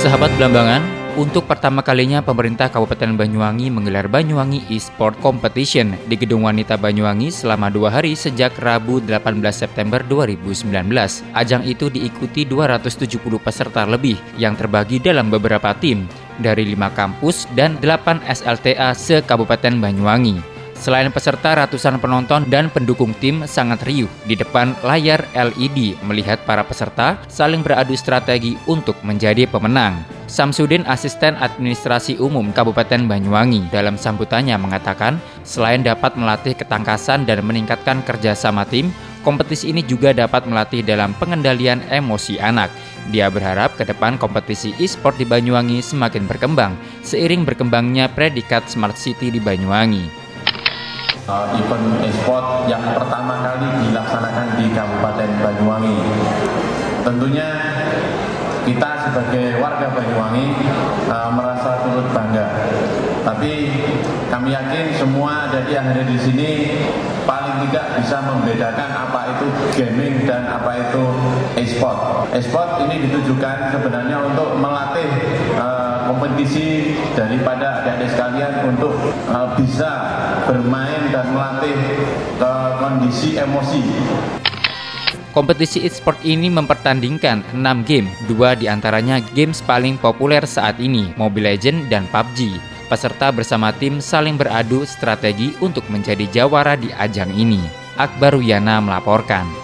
Sahabat Belambangan, untuk pertama kalinya pemerintah Kabupaten Banyuwangi menggelar Banyuwangi e-sport competition di Gedung Wanita Banyuwangi selama dua hari sejak Rabu 18 September 2019. Ajang itu diikuti 270 peserta lebih yang terbagi dalam beberapa tim dari lima kampus dan 8 SLTA se-Kabupaten Banyuwangi. Selain peserta, ratusan penonton dan pendukung tim sangat riuh di depan layar LED melihat para peserta saling beradu strategi untuk menjadi pemenang. Samsudin, asisten administrasi umum Kabupaten Banyuwangi, dalam sambutannya mengatakan, selain dapat melatih ketangkasan dan meningkatkan kerjasama tim, kompetisi ini juga dapat melatih dalam pengendalian emosi anak. Dia berharap ke depan kompetisi e-sport di Banyuwangi semakin berkembang, seiring berkembangnya predikat Smart City di Banyuwangi uh, event e-sport yang pertama kali dilaksanakan di Kabupaten Banyuwangi. Tentunya kita sebagai warga Banyuwangi uh, merasa turut bangga. Tapi kami yakin semua ada yang ada di sini paling tidak bisa membedakan apa itu gaming dan apa itu e-sport. E-sport ini ditujukan sebenarnya untuk melatih adik-adik sekalian untuk uh, bisa bermain dan melatih uh, kondisi emosi. Kompetisi e-sport ini mempertandingkan 6 game, dua di antaranya games paling populer saat ini, Mobile Legends dan PUBG. Peserta bersama tim saling beradu strategi untuk menjadi jawara di ajang ini. Akbar Uyana melaporkan.